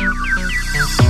Música